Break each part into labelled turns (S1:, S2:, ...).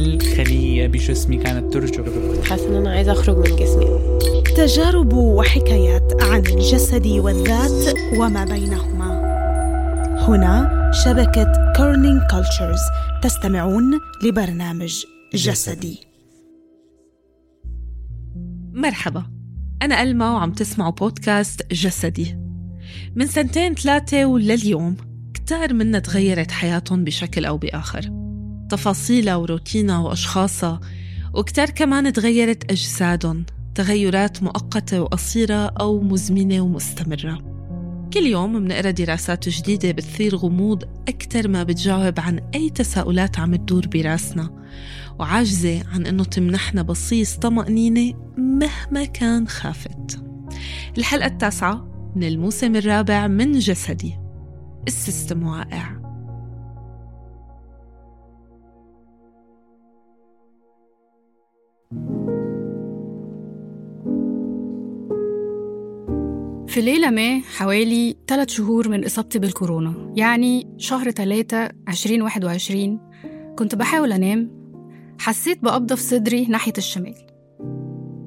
S1: كل خلية بجسمي كانت ترجف
S2: حاسه ان أنا عايزة أخرج من جسمي.
S3: تجارب وحكايات عن الجسد والذات وما بينهما. هنا شبكة Kerning Cultures تستمعون لبرنامج جسدي.
S4: مرحبا أنا ألما وعم تسمعوا بودكاست جسدي. من سنتين ثلاثة ولليوم كتار منا تغيرت حياتهم بشكل أو بآخر. تفاصيلها وروتينها وأشخاصها وكتار كمان تغيرت أجسادهم تغيرات مؤقتة وقصيرة أو مزمنة ومستمرة. كل يوم منقرا دراسات جديدة بتثير غموض أكثر ما بتجاوب عن أي تساؤلات عم تدور براسنا. وعاجزة عن إنه تمنحنا بصيص طمأنينة مهما كان خافت. الحلقة التاسعة من الموسم الرابع من جسدي. السيستم واقع.
S5: في ليلة ما حوالي 3 شهور من إصابتي بالكورونا يعني شهر 3 2021 كنت بحاول أنام حسيت بقبضة في صدري ناحية الشمال.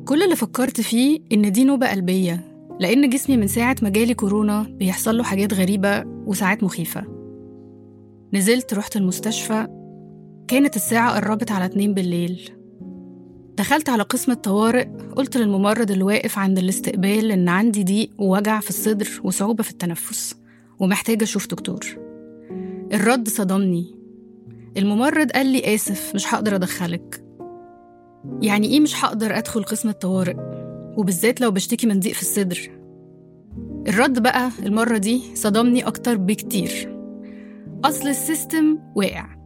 S5: كل اللي فكرت فيه إن دي نوبة قلبية لأن جسمي من ساعة ما جالي كورونا بيحصل له حاجات غريبة وساعات مخيفة. نزلت رحت المستشفى كانت الساعة قربت على اتنين بالليل. دخلت على قسم الطوارئ قلت للممرض اللي واقف عند الاستقبال إن عندي ضيق ووجع في الصدر وصعوبة في التنفس ومحتاجة أشوف دكتور. الرد صدمني. الممرض قال لي آسف مش هقدر أدخلك. يعني إيه مش هقدر أدخل قسم الطوارئ؟ وبالذات لو بشتكي من ضيق في الصدر. الرد بقى المرة دي صدمني أكتر بكتير. أصل ال system واقع.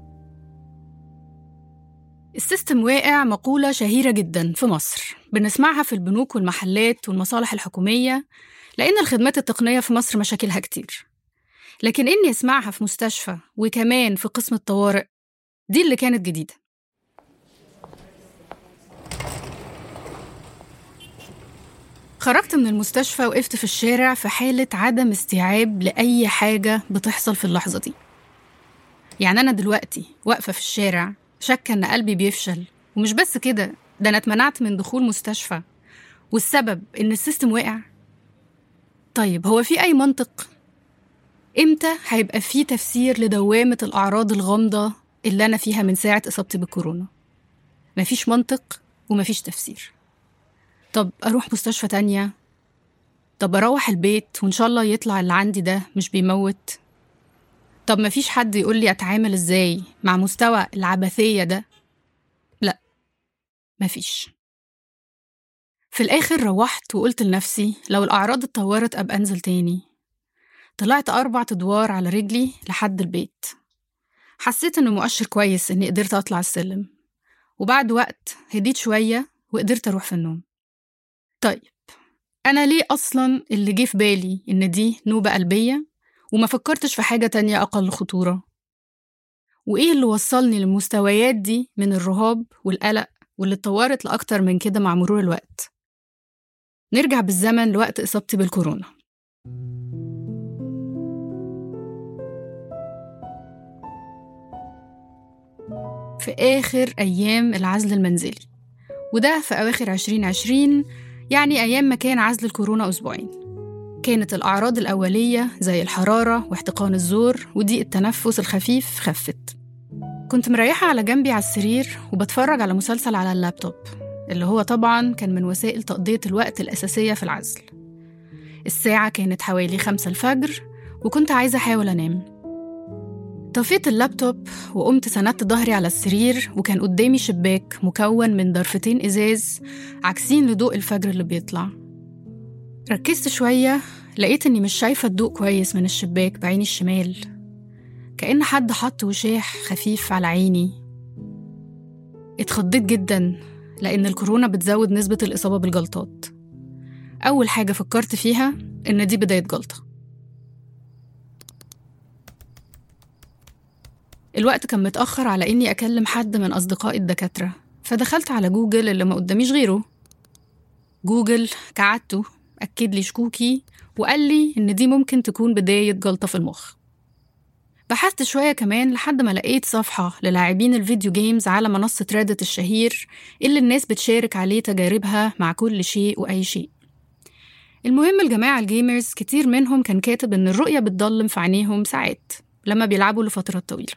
S5: ال system واقع مقولة شهيرة جدا في مصر. بنسمعها في البنوك والمحلات والمصالح الحكومية لأن الخدمات التقنية في مصر مشاكلها كتير. لكن إني أسمعها في مستشفى وكمان في قسم الطوارئ دي اللي كانت جديدة. خرجت من المستشفى وقفت في الشارع في حالة عدم استيعاب لأي حاجة بتحصل في اللحظة دي. يعني أنا دلوقتي واقفة في الشارع شاكة إن قلبي بيفشل. ومش بس كده ده أنا اتمنعت من دخول مستشفى. والسبب إن السيستم واقع طيب هو في أي منطق؟ إمتى هيبقى في تفسير لدوامة الأعراض الغامضة اللي أنا فيها من ساعة إصابتي بالكورونا؟ مفيش منطق ومفيش تفسير. طب أروح مستشفى تانية؟ طب أروح البيت وإن شاء الله يطلع اللي عندي ده مش بيموت؟ طب مفيش حد يقول لي أتعامل إزاي مع مستوى العبثية ده؟ لأ مفيش في الآخر روحت وقلت لنفسي لو الأعراض اتطورت أبقى أنزل تاني. طلعت أربع أدوار على رجلي لحد البيت. حسيت إنه مؤشر كويس إني قدرت أطلع السلم. وبعد وقت هديت شوية وقدرت أروح في النوم. طيب أنا ليه أصلا اللي جه في بالي إن دي نوبة قلبية؟ وما فكرتش في حاجة تانية أقل خطورة. وإيه اللي وصلني للمستويات دي من الرهاب والقلق واللي اتطورت لأكتر من كده مع مرور الوقت؟ نرجع بالزمن لوقت إصابتي بالكورونا. في آخر أيام العزل المنزلي وده في أواخر 2020 يعني أيام ما كان عزل الكورونا أسبوعين. كانت الأعراض الأولية زي الحرارة واحتقان الزور وضيق التنفس الخفيف خفت. كنت مريحة على جنبي على السرير وبتفرج على مسلسل على اللابتوب اللي هو طبعا كان من وسائل تقضية الوقت الأساسية في العزل. الساعة كانت حوالي خمسة الفجر وكنت عايزة أحاول أنام. طفيت اللابتوب وقمت سندت ظهري على السرير وكان قدامي شباك مكون من ضرفتين إزاز عاكسين لضوء الفجر اللي بيطلع. ركزت شوية لقيت إني مش شايفة الضوء كويس من الشباك بعيني الشمال. كأن حد حط وشاح خفيف على عيني. اتخضيت جدا لأن الكورونا بتزود نسبة الإصابة بالجلطات. أول حاجة فكرت فيها إن دي بداية جلطة. الوقت كان متأخر على إني أكلم حد من أصدقائي الدكاترة فدخلت على جوجل اللي ما قداميش غيره. جوجل كعدته أكد لي شكوكي وقال لي إن دي ممكن تكون بداية جلطة في المخ. بحثت شوية كمان لحد ما لقيت صفحة للاعبين ال video games على منصة Reddit الشهير اللي الناس بتشارك عليه تجاربها مع كل شيء وأي شيء. المهم الجماعة ال gamers كتير منهم كان كاتب إن الرؤية بتضلم في عينيهم ساعات لما بيلعبوا لفترات طويلة.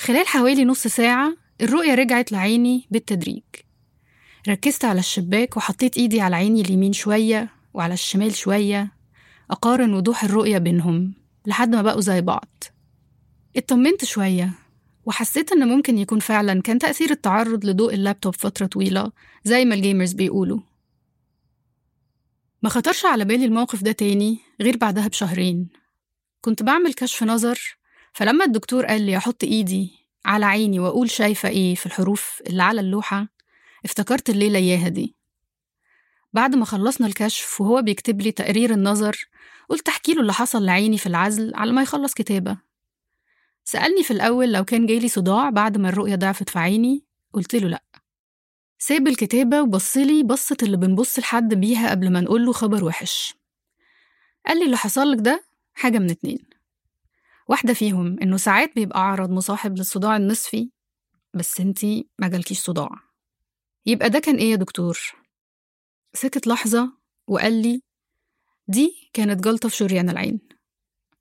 S5: خلال حوالي نص ساعة الرؤية رجعت لعيني بالتدريج. ركزت على الشباك وحطيت إيدي على عيني اليمين شوية وعلى الشمال شوية أقارن وضوح الرؤية بينهم لحد ما بقوا زي بعض. اطمنت شوية وحسيت إن ممكن يكون فعلا كان تأثير التعرض لضوء اللابتوب فترة طويلة زي ما ال gamers بيقولوا. ما خطرش على بالي الموقف ده تاني غير بعدها بشهرين. كنت بعمل كشف نظر فلما الدكتور قال لي أحط إيدي على عيني وأقول شايفة إيه في الحروف اللي على اللوحة افتكرت الليلة إياها دي. بعد ما خلصنا الكشف وهو بيكتب لي تقرير النظر قلت أحكي له اللي حصل لعيني في العزل على ما يخلص كتابة. سألني في الأول لو كان جايلي صداع بعد ما الرؤية ضعفت في عيني قلت له لأ. ساب الكتابة وبصلي بصة اللي بنبص لحد بيها قبل ما نقول له خبر وحش. قال لي اللي حصلك ده حاجة من اتنين. واحدة فيهم إنه ساعات بيبقى عرض مصاحب للصداع النصفي بس انتي ما جالكيش صداع. يبقى ده كان إيه يا دكتور؟ سكت لحظة وقال لي دي كانت جلطة في شريان العين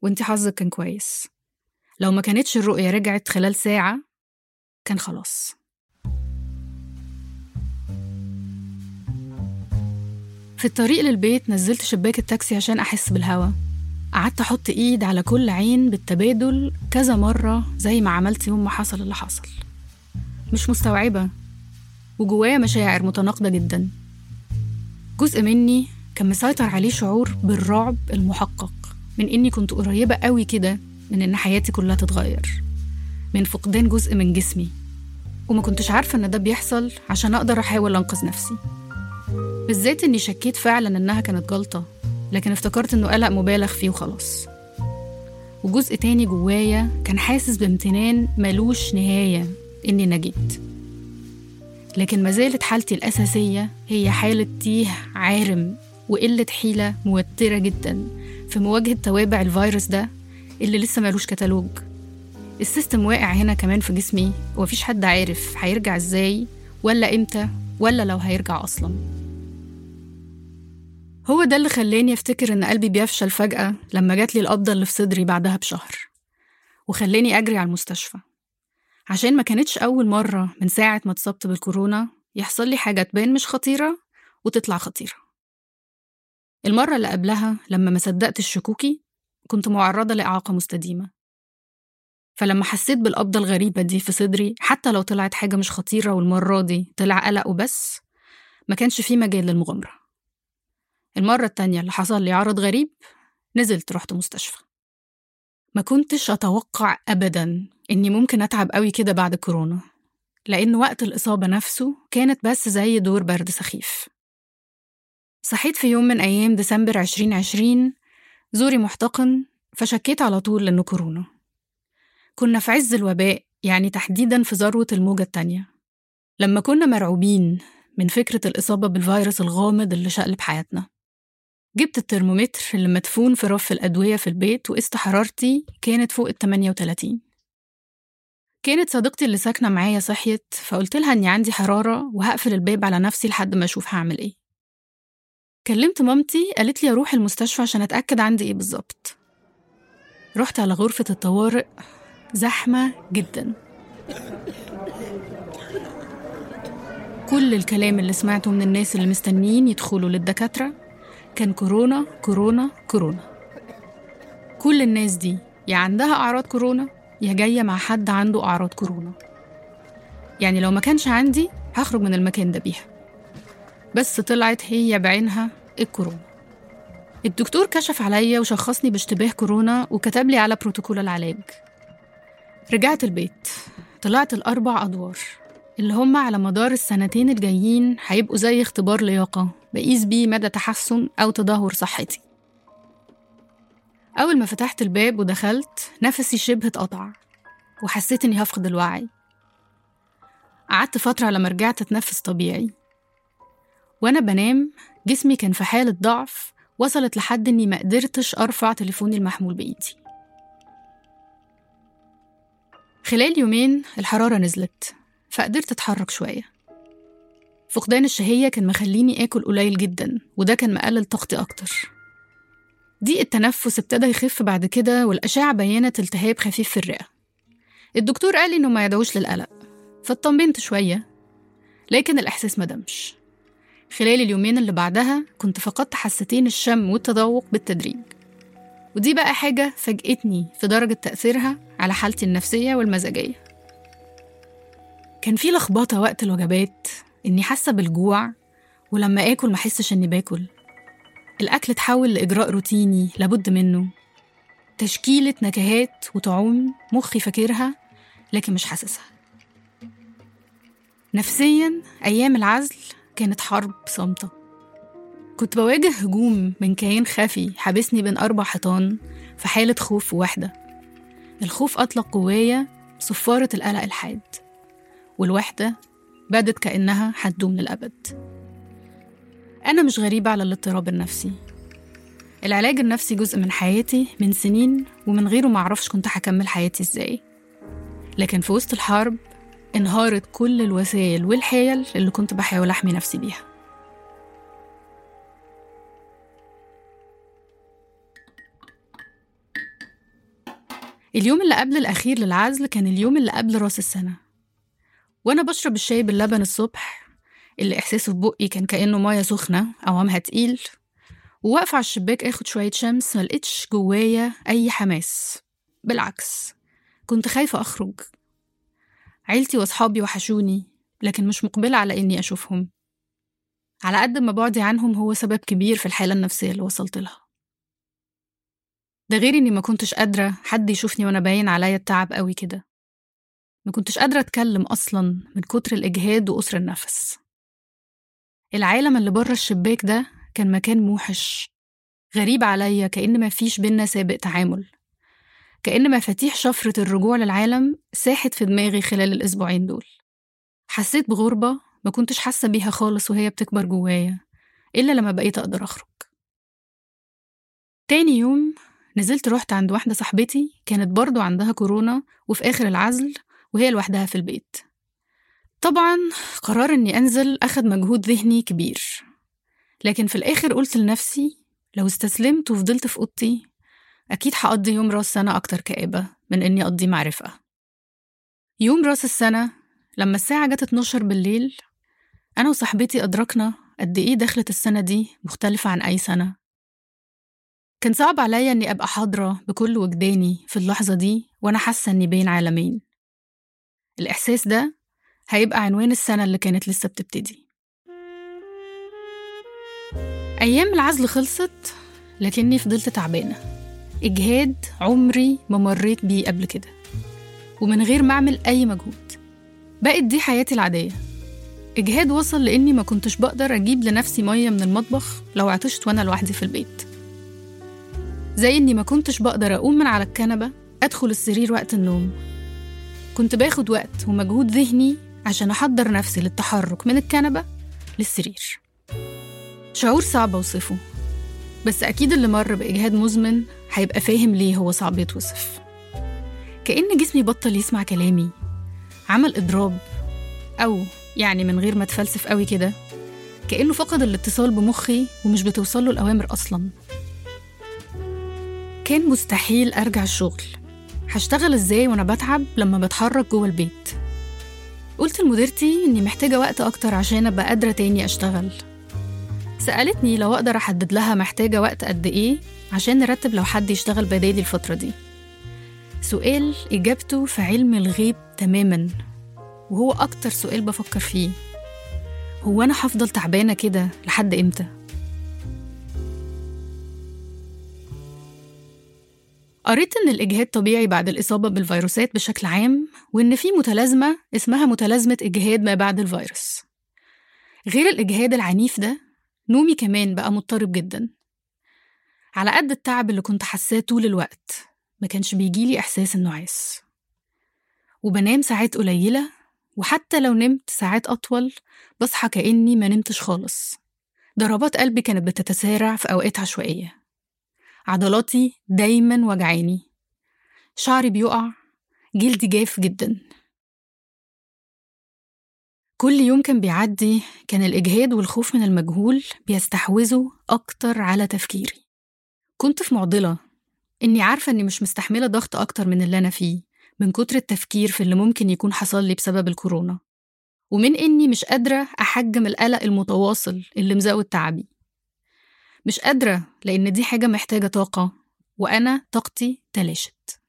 S5: وانتي حظك كان كويس. لو ما كانتش الرؤية رجعت خلال ساعة كان خلاص. في الطريق للبيت نزلت شباك التاكسي عشان أحس بالهوا. قعدت أحط إيد على كل عين بالتبادل كذا مرة زي ما عملت يوم ما حصل اللي حصل. مش مستوعبة. وجوايا مشاعر متناقضة جدا. جزء مني كان مسيطر عليه شعور بالرعب المحقق من إني كنت قريبة قوي كده من إن حياتي كلها تتغير من فقدان جزء من جسمي. وما كنتش عارفة إن ده بيحصل عشان أقدر أحاول أنقذ نفسي. بالذات إني شكيت فعلا إنها كانت جلطة لكن افتكرت إنه قلق مبالغ فيه وخلاص. وجزء تاني جوايا كان حاسس بامتنان ملوش نهاية إني نجيت. لكن ما زالت حالتي الأساسية هي حالة تيه عارم وقلة حيلة موترة جدا في مواجهة توابع الفيروس ده اللي لسه ملوش كتالوج. السيستم واقع هنا كمان في جسمي ومفيش حد عارف هيرجع إزاي ولا إمتى ولا لو هيرجع أصلا. هو ده اللي خلاني أفتكر إن قلبي بيفشل فجأة لما جاتلي القبضة اللي في صدري بعدها بشهر وخلاني أجري على المستشفى. عشان ما كانتش أول مرة من ساعة ما اتصبت بالكورونا يحصل لي حاجة تبان مش خطيرة وتطلع خطيرة. المرة اللي قبلها لما ما صدقت الشكوكي كنت معرضة لإعاقة مستديمة. فلما حسيت بالقبضة الغريبة دي في صدري حتى لو طلعت حاجة مش خطيرة والمرة دي طلع قلق وبس ما كانش في مجال للمغامرة. المرة التانية اللي حصل لي عرض غريب نزلت رحت مستشفى. ما كنتش أتوقع أبدا إني ممكن أتعب قوي كده بعد كورونا لأن وقت الإصابة نفسه كانت بس زي دور برد سخيف. صحيت في يوم من أيام ديسمبر 2020 زوري محتقن فشكيت على طول إنه كورونا. كنا في عز الوباء يعني تحديدا في ذروة الموجة التانية. لما كنا مرعوبين من فكرة الإصابة بالفيروس الغامض اللي شقلب حياتنا. جبت الترمومتر اللي مدفون في رف الأدوية في البيت وقست حرارتي كانت فوق ال 38 كانت صديقتي اللي ساكنة معايا صحيت فقلت لها إني عندي حرارة وهقفل الباب على نفسي لحد ما أشوف هعمل إيه. كلمت مامتي قالت لي أروح المستشفى عشان أتأكد عندي إيه بالظبط. رحت على غرفة الطوارئ. زحمة جدا. كل الكلام اللي سمعته من الناس اللي مستنيين يدخلوا للدكاترة كان كورونا كورونا كورونا. كل الناس دي يا عندها أعراض كورونا؟ يا جاية مع حد عنده أعراض كورونا. يعني لو ما كانش عندي هخرج من المكان ده بيها. بس طلعت هي بعينها الكورونا. الدكتور كشف عليا وشخصني باشتباه كورونا وكتب لي على بروتوكول العلاج. رجعت البيت. طلعت الأربع أدوار اللي هم على مدار السنتين الجايين هيبقوا زي اختبار لياقة بقيس بيه مدى تحسن أو تدهور صحتي. أول ما فتحت الباب ودخلت نفسي شبه اتقطع وحسيت إني هفقد الوعي. قعدت فترة لما رجعت أتنفس طبيعي. وأنا بنام جسمي كان في حالة ضعف وصلت لحد إني ما قدرتش أرفع تليفوني المحمول بإيدي. خلال يومين الحرارة نزلت فقدرت أتحرك شوية. فقدان الشهية كان مخليني آكل قليل جدا وده كان مقلل طاقتي أكتر. ضيق التنفس ابتدى يخف بعد كده والأشعة بينت التهاب خفيف في الرئة. الدكتور قال لي إنه ما يدعوش للقلق فاطمنت شوية لكن الإحساس ما دمش. خلال اليومين اللي بعدها كنت فقدت حستين الشم والتذوق بالتدريج. ودي بقى حاجة فاجأتني في درجة تأثيرها على حالتي النفسية والمزاجية. كان في لخبطة وقت الوجبات إني حاسة بالجوع ولما آكل محسش إني باكل. الأكل اتحول لإجراء روتيني لابد منه. تشكيلة نكهات وطعوم مخي فاكرها لكن مش حاسسها. نفسيا أيام العزل كانت حرب صامتة. كنت بواجه هجوم من كيان خفي حابسني بين أربع حيطان في حالة خوف ووحدة. الخوف أطلق جوايا صفارة القلق الحاد والوحدة بدت كأنها هتدوم للأبد. أنا مش غريبة على الاضطراب النفسي. العلاج النفسي جزء من حياتي من سنين ومن غيره معرفش كنت هكمل حياتي إزاي. لكن في وسط الحرب انهارت كل الوسائل والحيل اللي كنت بحاول أحمي نفسي بيها. اليوم اللي قبل الأخير للعزل كان اليوم اللي قبل رأس السنة. وأنا بشرب الشاي باللبن الصبح اللي إحساسه في بقي كان كأنه مية سخنة أوامها تقيل. وواقفة على الشباك آخد شوية شمس ملقتش جوايا أي حماس. بالعكس كنت خايفة أخرج. عيلتي وأصحابي وحشوني لكن مش مقبلة على إني أشوفهم. على قد ما بعدي عنهم هو سبب كبير في الحالة النفسية اللي وصلت لها. ده غير إني ما كنتش قادرة حد يشوفني وأنا باين عليا التعب قوي كده. ما كنتش قادرة أتكلم أصلا من كتر الإجهاد وقصر النفس. العالم اللي بره الشباك ده كان مكان موحش غريب عليا كأن ما فيش بينا سابق تعامل كأن مفاتيح شفرة الرجوع للعالم ساحت في دماغي خلال الأسبوعين دول. حسيت بغربة ما كنتش حاسة بيها خالص وهي بتكبر جوايا إلا لما بقيت أقدر أخرج. تاني يوم نزلت رحت عند واحدة صاحبتي كانت برضو عندها كورونا وفي آخر العزل وهي لوحدها في البيت. طبعا قرار إني أنزل أخد مجهود ذهني كبير. لكن في الآخر قلت لنفسي لو استسلمت وفضلت في أوضتي أكيد هقضي يوم راس سنة أكتر كآبة من إني أقضي معرفة. يوم راس السنة لما الساعة جت 12 بالليل أنا وصاحبتي أدركنا قد إيه دخلة السنة دي مختلفة عن أي سنة. كان صعب عليا إني أبقى حاضرة بكل وجداني في اللحظة دي وأنا حاسة إني بين عالمين. الإحساس ده هيبقى عنوان السنة اللي كانت لسه بتبتدي. أيام العزل خلصت لكني فضلت تعبانة. إجهاد عمري ما مريت بيه قبل كده. ومن غير ما أعمل أي مجهود. بقت دي حياتي العادية. إجهاد وصل لإني ما كنتش بقدر أجيب لنفسي مية من المطبخ لو عطشت وأنا لوحدي في البيت. زي إني ما كنتش بقدر أقوم من على الكنبة أدخل السرير وقت النوم. كنت باخد وقت ومجهود ذهني عشان أحضر نفسي للتحرك من الكنبة للسرير. شعور صعب أوصفه بس أكيد اللي مر بإجهاد مزمن هيبقى فاهم ليه هو صعب يتوصف. كأن جسمي بطل يسمع كلامي عمل إضراب أو يعني من غير ما تفلسف قوي كده كأنه فقد الاتصال بمخي ومش بتوصله الأوامر أصلا. كان مستحيل أرجع الشغل. هشتغل إزاي وأنا بتعب لما بتحرك جوه البيت؟ قلت لمديرتي إني محتاجة وقت أكتر عشان أبقى قادرة تاني أشتغل. سألتني لو أقدر أحدد لها محتاجة وقت قد إيه عشان نرتب لو حد يشتغل بدالي الفترة دي. سؤال إجابته في علم الغيب تماما وهو أكتر سؤال بفكر فيه. هو أنا هفضل تعبانة كده لحد إمتى؟ قريت إن الإجهاد طبيعي بعد الإصابة بالفيروسات بشكل عام وإن في متلازمة اسمها متلازمة إجهاد ما بعد الفيروس. غير الإجهاد العنيف ده نومي كمان بقى مضطرب جدا. على قد التعب اللي كنت حاساه طول الوقت ما كانش بيجيلي إحساس النعاس وبنام ساعات قليلة وحتى لو نمت ساعات أطول بصحى كأني ما نمتش خالص. ضربات قلبي كانت بتتسارع في أوقات عشوائية. عضلاتي دايما وجعاني. شعري بيقع جلدي جاف جدا. كل يوم كان بيعدي كان الإجهاد والخوف من المجهول بيستحوذوا أكتر على تفكيري. كنت في معضلة إني عارفة إني مش مستحملة ضغط أكتر من اللي أنا فيه من كتر التفكير في اللي ممكن يكون حصل لي بسبب الكورونا. ومن إني مش قادرة أحجم القلق المتواصل اللي مزود تعبي. مش قادرة لأن دي حاجة محتاجة طاقة وأنا طاقتي تلاشت.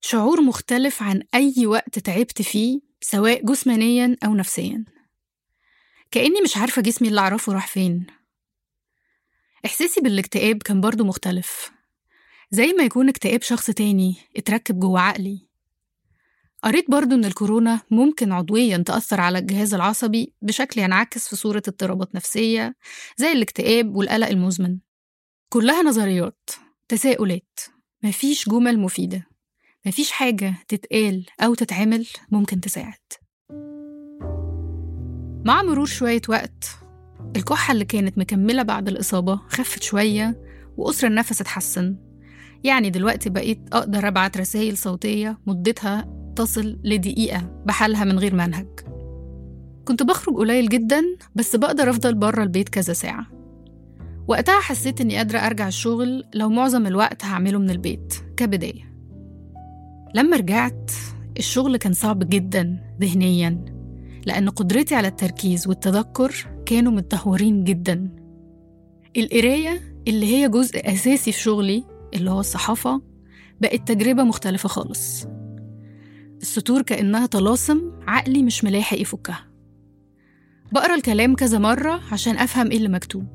S5: شعور مختلف عن أي وقت تعبت فيه سواء جسمانيا أو نفسيا. كأني مش عارفة جسمي اللي أعرفه راح فين. إحساسي بالاكتئاب كان برضو مختلف. زي ما يكون اكتئاب شخص تاني اتركب جوه عقلي. قريت برضو إن الكورونا ممكن عضويا تأثر على الجهاز العصبي بشكل ينعكس في صورة اضطرابات نفسية زي الاكتئاب والقلق المزمن. كلها نظريات تساؤلات. مفيش جمل مفيدة. مفيش حاجة تتقال أو تتعمل ممكن تساعد. مع مرور شوية وقت الكحة اللي كانت مكملة بعد الإصابة خفت شوية وقصر النفس اتحسن. يعني دلوقتي بقيت أقدر أبعت رسائل صوتية مدتها تصل لدقيقة بحالها من غير منهج. كنت بخرج قليل جدا بس بقدر أفضل بره البيت كذا ساعة. وقتها حسيت إني قادرة أرجع الشغل لو معظم الوقت هعمله من البيت كبداية. لما رجعت الشغل كان صعب جدا ذهنيا لأن قدرتي على التركيز والتذكر كانوا متدهورين جدا. القراية اللي هي جزء أساسي في شغلي اللي هو الصحافة بقت تجربة مختلفة خالص. السطور كأنها طلاسم عقلي مش ملاحق يفكها. بقرأ الكلام كذا مرة عشان أفهم إيه اللي مكتوب.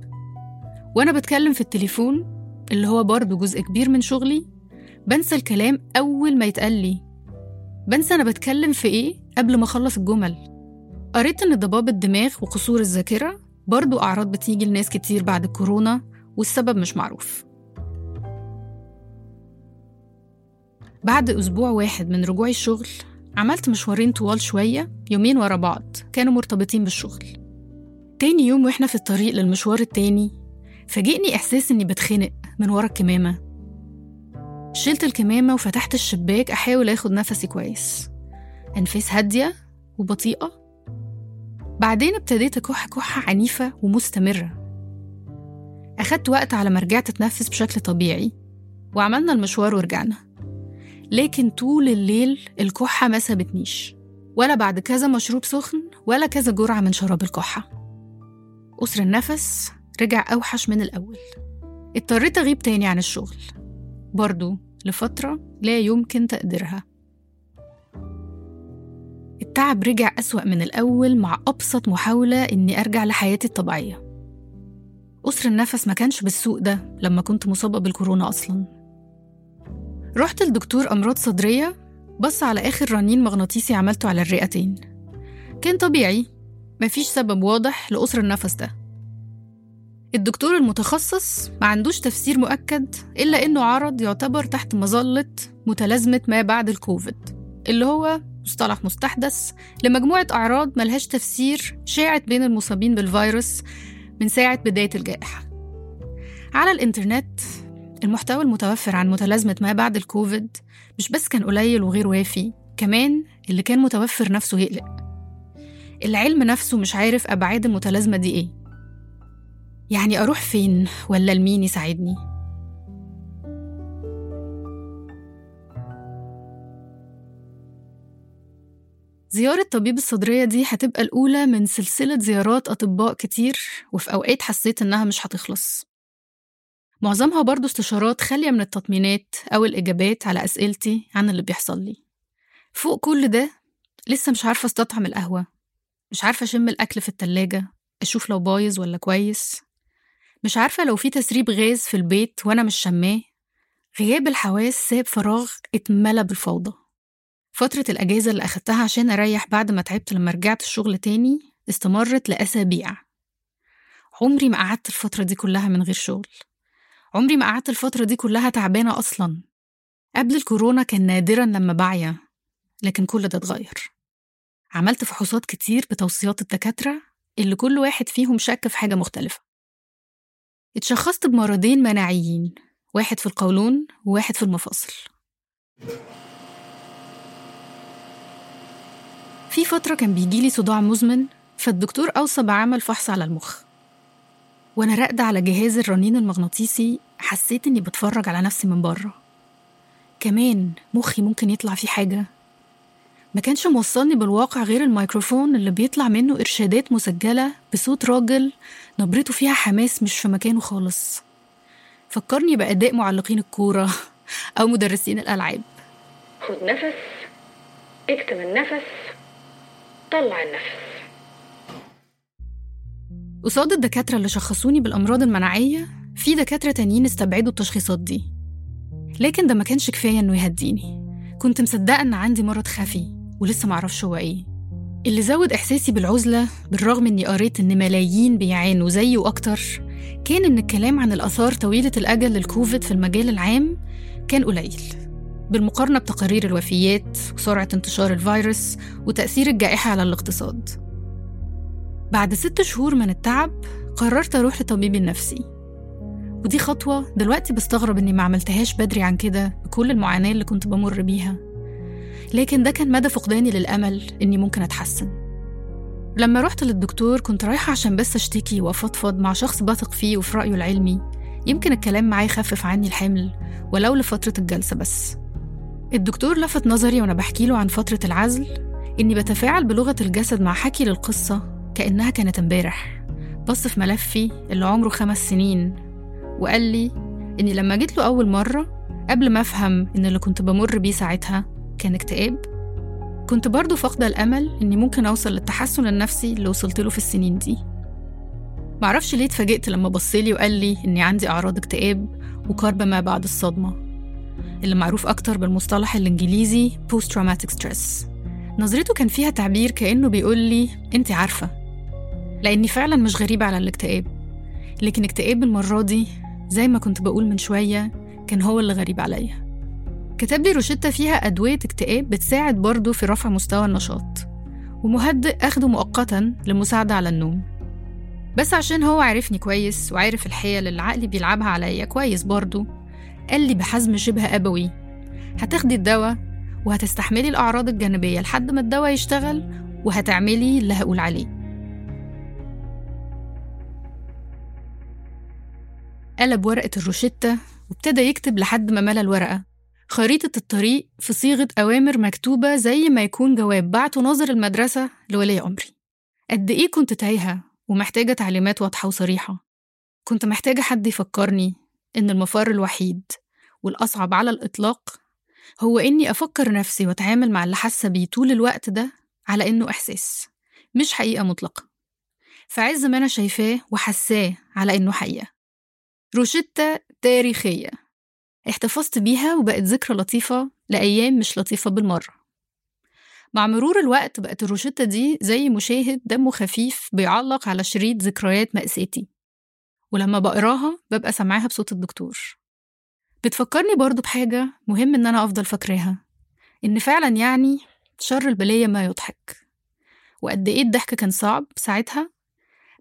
S5: وأنا بتكلم في التليفون اللي هو برضه جزء كبير من شغلي بنسى الكلام أول ما يتقال لي. بنسى أنا بتكلم في إيه قبل ما أخلص الجمل. قريت إن ضباب الدماغ وقصور الذاكرة برضو أعراض بتيجي لناس كتير بعد الكورونا والسبب مش معروف. بعد أسبوع واحد من رجوعي الشغل عملت مشوارين طوال شوية يومين ورا بعض كانوا مرتبطين بالشغل. تاني يوم وإحنا في الطريق للمشوار التاني فاجئني إحساس إني بتخنق من ورا الكمامة. شلت الكمامة وفتحت الشباك أحاول أخد نفسي كويس. أنفاس هادية وبطيئة. بعدين ابتديت أكح كحة عنيفة ومستمرة. أخدت وقت على ما رجعت أتنفس بشكل طبيعي وعملنا المشوار ورجعنا. لكن طول الليل الكحة ما سابتنيش. ولا بعد كذا مشروب سخن ولا كذا جرعة من شراب الكحة. قصر النفس رجع أوحش من الأول. اضطريت أغيب تاني عن الشغل. برضو لفترة لا يمكن تقديرها. التعب رجع أسوأ من الأول مع أبسط محاولة إني أرجع لحياتي الطبيعية. قصر النفس ما كانش بالسوء ده لما كنت مصابة بالكورونا أصلا. رحت لدكتور أمراض صدرية بص على آخر رنين مغناطيسي عملته على الرئتين. كان طبيعي مفيش سبب واضح لقصر النفس ده. الدكتور المتخصص ما عندوش تفسير مؤكد إلا إنه عرض يعتبر تحت مظلة متلازمة ما بعد الكوفيد اللي هو مصطلح مستحدث لمجموعة أعراض ملهاش تفسير شاعت بين المصابين بالفيروس من ساعة بداية الجائحة. على الإنترنت المحتوى المتوفر عن متلازمة ما بعد الكوفيد مش بس كان قليل وغير وافي كمان اللي كان متوفر نفسه يقلق. العلم نفسه مش عارف أبعاد المتلازمة دي إيه. يعني أروح فين ولا لمين يساعدني؟ زيارة طبيب الصدرية دي هتبقى الأولى من سلسلة زيارات أطباء كتير وفي أوقات حسيت إنها مش هتخلص. معظمها برضو استشارات خالية من التطمينات أو الإجابات على أسئلتي عن اللي بيحصل لي. فوق كل ده لسه مش عارفة أستطعم القهوة. مش عارفة أشم الأكل في التلاجة أشوف لو بايظ ولا كويس. مش عارفة لو في تسريب غاز في البيت وأنا مش شماه. غياب الحواس ساب فراغ اتملى بالفوضى. فترة الأجازة اللي أخدتها عشان أريح بعد ما تعبت لما رجعت الشغل تاني استمرت لأسابيع. عمري ما قعدت الفترة دي كلها من غير شغل. عمري ما قعدت الفترة دي كلها تعبانة أصلا. قبل الكورونا كان نادرا لما بعيا لكن كل ده اتغير. عملت فحوصات كتير بتوصيات الدكاترة اللي كل واحد فيهم شك في حاجة مختلفة. اتشخصت بمرضين مناعيين واحد في القولون وواحد في المفاصل. في فترة كان بيجيلي صداع مزمن فالدكتور أوصى بعمل فحص على المخ. وأنا راقدة على جهاز الرنين المغناطيسي حسيت إني بتفرج على نفسي من بره. كمان مخي ممكن يطلع فيه حاجة. ما كانش موصلني بالواقع غير الميكروفون اللي بيطلع منه إرشادات مسجلة بصوت راجل نبرته فيها حماس مش في مكانه خالص. فكرني بأداء معلقين الكورة أو مدرسين الألعاب.
S2: خد نفس اكتم النفس طلع النفس.
S5: قصاد الدكاترة اللي شخصوني بالأمراض المناعية في دكاترة تانيين استبعدوا التشخيصات دي. لكن ده ما كانش كفاية إنه يهديني. كنت مصدقة إن عندي مرض خفي ولسه معرفش هو إيه. اللي زود إحساسي بالعزلة بالرغم إني قريت إن ملايين بيعانوا زيي وأكتر كان إن الكلام عن الآثار طويلة الأجل للكوفيد في المجال العام كان قليل. بالمقارنة بتقارير الوفيات وسرعة انتشار الفيروس وتأثير الجائحة على الاقتصاد. بعد ست شهور من التعب قررت أروح لطبيبي النفسي. ودي خطوة دلوقتي بستغرب إني ما عملتهاش بدري عن كده بكل المعاناة اللي كنت بمر بيها. لكن ده كان مدى فقداني للأمل إني ممكن أتحسن. لما رحت للدكتور كنت رايحة عشان بس أشتكي وأفضفض مع شخص بثق فيه وفي رأيه العلمي. يمكن الكلام معاه يخفف عني الحمل ولو لفترة الجلسة بس. الدكتور لفت نظري وأنا بحكي له عن فترة العزل إني بتفاعل بلغة الجسد مع حكي للقصة كأنها كانت امبارح. بص في ملفي اللي عمره خمس سنين وقال لي إني لما جيت له أول مرة قبل ما أفهم إن اللي كنت بمر بيه ساعتها كان اكتئاب كنت برضه فاقدة الأمل إني ممكن أوصل للتحسن النفسي اللي وصلت له في السنين دي. معرفش ليه اتفاجئت لما بصلي وقال لي إني عندي أعراض اكتئاب وكرب ما بعد الصدمة اللي معروف أكتر بالمصطلح الإنجليزي Post Traumatic Stress. نظرته كان فيها تعبير كأنه بيقول لي أنت عارفة لأني فعلا مش غريبة على الاكتئاب. لكن اكتئاب المرة دي زي ما كنت بقول من شوية كان هو اللي غريب عليا. كتب لي روشتة فيها أدوية اكتئاب بتساعد برضه في رفع مستوى النشاط ومهدئ أخده مؤقتا للمساعدة على النوم. بس عشان هو عارفني كويس وعارف الحيل اللي عقلي بيلعبها عليا كويس برضه قال لي بحزم شبه أبوي هتاخدي الدواء وهتستحملي الأعراض الجانبية لحد ما الدواء يشتغل وهتعملي اللي هقول عليه. قلب ورقة الروشتة وابتدى يكتب لحد ما ملى الورقة. خريطة الطريق في صيغة أوامر مكتوبة زي ما يكون جواب بعته ناظر المدرسة لولي أمري. قد إيه كنت تايهة ومحتاجة تعليمات واضحة وصريحة؟ كنت محتاجة حد يفكرني إن المفر الوحيد والأصعب على الإطلاق هو إني أفكر نفسي وأتعامل مع اللي حاسة بيه طول الوقت ده على إنه إحساس مش حقيقة مطلقة. في عز ما أنا شايفاه وحساه على إنه حقيقة. روشتة تاريخية. احتفظت بيها وبقت ذكرى لطيفة لأيام مش لطيفة بالمرة. مع مرور الوقت بقت الروشتة دي زي مشاهد دمه خفيف بيعلق على شريط ذكريات مأساتي. ولما بقراها ببقى سامعاها بصوت الدكتور. بتفكرني برضو بحاجة مهم إن أنا أفضل فاكراها. إن فعلا يعني شر البلية ما يضحك. وقد إيه الضحك كان صعب ساعتها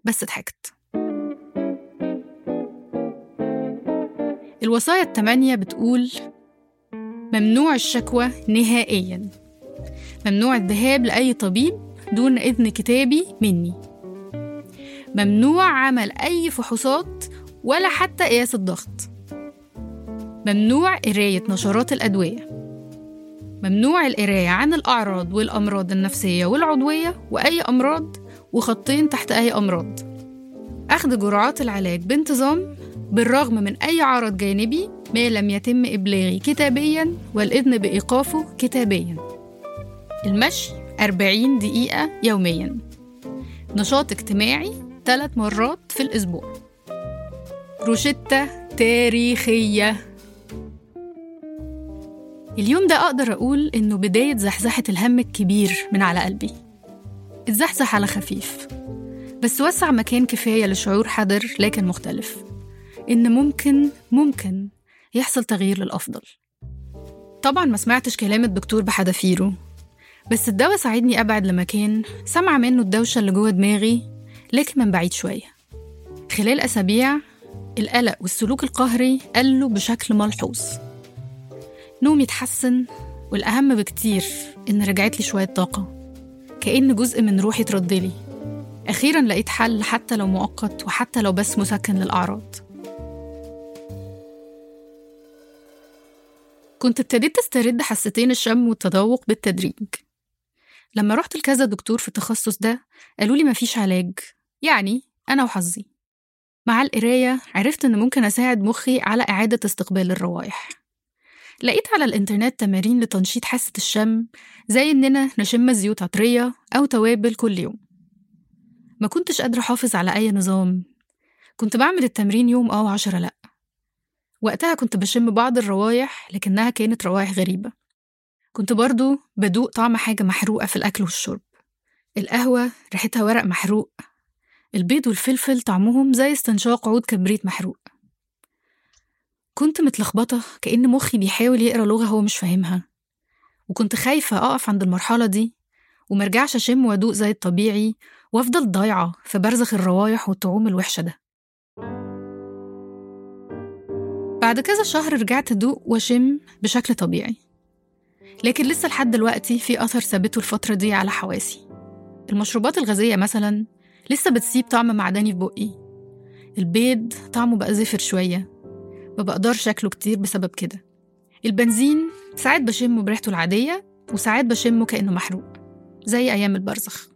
S5: بس ضحكت. الوصايا التمانية بتقول ممنوع الشكوى نهائيا. ممنوع الذهاب لأي طبيب دون إذن كتابي مني. ممنوع عمل أي فحوصات ولا حتى قياس الضغط. ممنوع قراية نشرات الأدوية. ممنوع القراية عن الأعراض والأمراض النفسية والعضوية وأي أمراض وخطين تحت أي أمراض. أخذ جرعات العلاج بانتظام بالرغم من أي عرض جانبي ما لم يتم إبلاغي كتابيا والإذن بإيقافه كتابيا. المشي 40 دقيقة يوميا. نشاط اجتماعي ثلاث مرات في الأسبوع. روشتة تاريخية. اليوم ده أقدر أقول إنه بداية زحزحة الهم الكبير من على قلبي. اتزحزح على خفيف بس وسع مكان كفاية لشعور حذر لكن مختلف. إن ممكن ممكن يحصل تغيير للأفضل. طبعا ما سمعتش كلام الدكتور بحذافيره بس الدواء ساعدني أبعد لمكان سمع منه الدوشة اللي جوه دماغي لكن من بعيد شوية. خلال أسابيع القلق والسلوك القهري قلوا بشكل ملحوظ. نومي اتحسن والأهم بكتير إن رجعت لي شوية طاقة كأن جزء من روحي اتردلي أخيرا لقيت حل حتى لو مؤقت وحتى لو بس مسكن للأعراض. كنت ابتديت استرد حستين الشم والتذوق بالتدريج. لما رحت لكذا دكتور في التخصص ده قالوا لي مفيش علاج يعني أنا وحظي. مع القراية عرفت إن ممكن أساعد مخي على إعادة استقبال الروائح. لقيت على الإنترنت تمارين لتنشيط حاسة الشم زي إننا نشم زيوت عطرية أو توابل كل يوم. ما كنتش قادرة أحافظ على أي نظام. كنت بعمل التمرين يوم أو عشرة لأ. وقتها كنت بشم بعض الروايح لكنها كانت روايح غريبة. كنت برضو بدوق طعم حاجة محروقة في الأكل والشرب. القهوة ريحتها ورق محروق. البيض والفلفل طعمهم زي استنشاق عود كبريت محروق. كنت متلخبطة كأن مخي بيحاول يقرأ لغة هو مش فاهمها. وكنت خايفة أقف عند المرحلة دي ومرجعش أشم وأدوق زي الطبيعي وأفضل ضايعة في برزخ الروايح والطعوم الوحشة ده. بعد كذا شهر رجعت أدوق وأشم بشكل طبيعي. لكن لسه لحد دلوقتي في أثر ثابته الفترة دي على حواسي. المشروبات الغازية مثلا لسه بتسيب طعم معدني في بقي. البيض طعمه بقى زفر شوية. ما بقدرش أكله كتير بسبب كده. البنزين ساعات بشمه بريحته العادية وساعات بشمه كأنه محروق زي أيام البرزخ.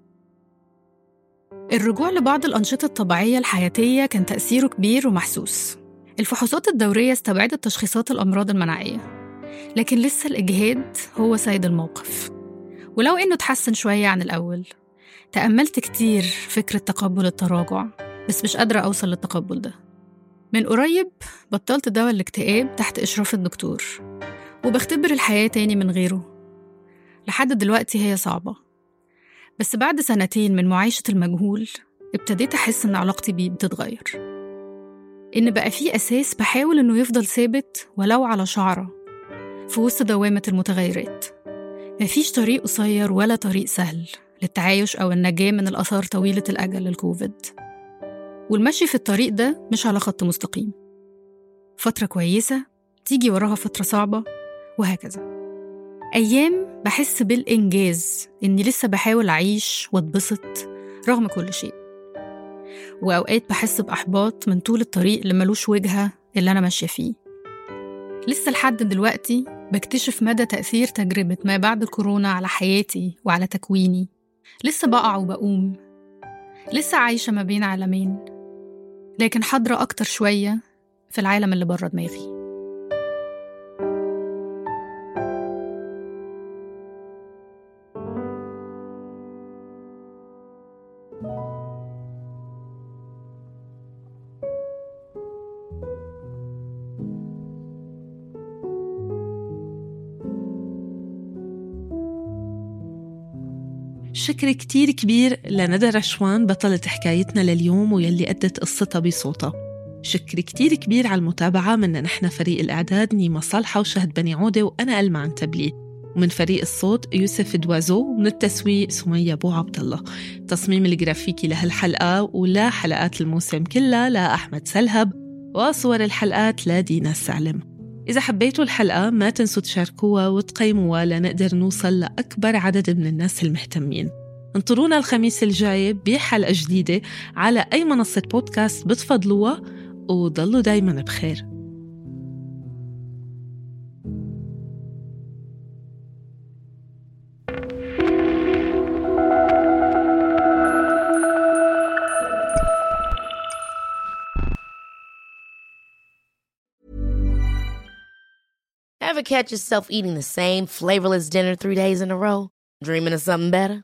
S5: الرجوع لبعض الأنشطة الطبيعية الحياتية كان تأثيره كبير ومحسوس. الفحوصات الدورية استبعدت تشخيصات الأمراض المناعية لكن لسه الإجهاد هو سيد الموقف. ولو إنه تحسن شوية عن الأول تأملت كتير فكرة تقبل التراجع بس مش قادرة أوصل للتقبل ده. من قريب بطلت دواء الاكتئاب تحت إشراف الدكتور وبختبر الحياة تاني من غيره. لحد دلوقتي هي صعبة. بس بعد سنتين من معايشة المجهول ابتديت أحس إن علاقتي بيه بتتغير. إن بقى في أساس بحاول إنه يفضل ثابت ولو على شعرة في وسط دوامة المتغيرات. مفيش طريق قصير ولا طريق سهل للتعايش أو النجاة من الآثار طويلة الأجل للكوفيد. والمشي في الطريق ده مش على خط مستقيم. فترة كويسة تيجي وراها فترة صعبة وهكذا. أيام بحس بالإنجاز إني لسه بحاول أعيش وأتبسط رغم كل شيء. وأوقات بحس بإحباط من طول الطريق اللي ملوش وجهة اللي أنا ماشية فيه. لسه لحد دلوقتي بكتشف مدى تأثير تجربة ما بعد الكورونا على حياتي وعلى تكويني. لسه بقع وبقوم. لسه عايشة ما بين عالمين. لكن حاضرة أكتر شوية في العالم اللي بره دماغي.
S4: شكر كتير كبير لندى رشوان بطلة حكايتنا لليوم ويلي أدت قصتها بصوتها. شكر كتير كبير على المتابعة من نحن فريق الإعداد نيمة صالحة وشهد بني عودة وأنا ألمع عن تبليد ومن فريق الصوت يوسف دوازو ومن التسويق سمية أبو عبد الله التصميم الجرافيكي لهالحلقة ولا حلقات الموسم كلها لأحمد سلهب وصور الحلقات لدينا السعلم إذا حبيتوا الحلقة ما تنسوا تشاركوها وتقيموها لنقدر نوصل لأكبر عدد من الناس المهتمين. انطرونا الخميس الجاي بحلقة جديدة على أي منصة بودكاست بتفضلوها وضلوا دايما بخير
S6: Ever catch yourself eating the same flavorless dinner three days in a row? Dreaming of something better?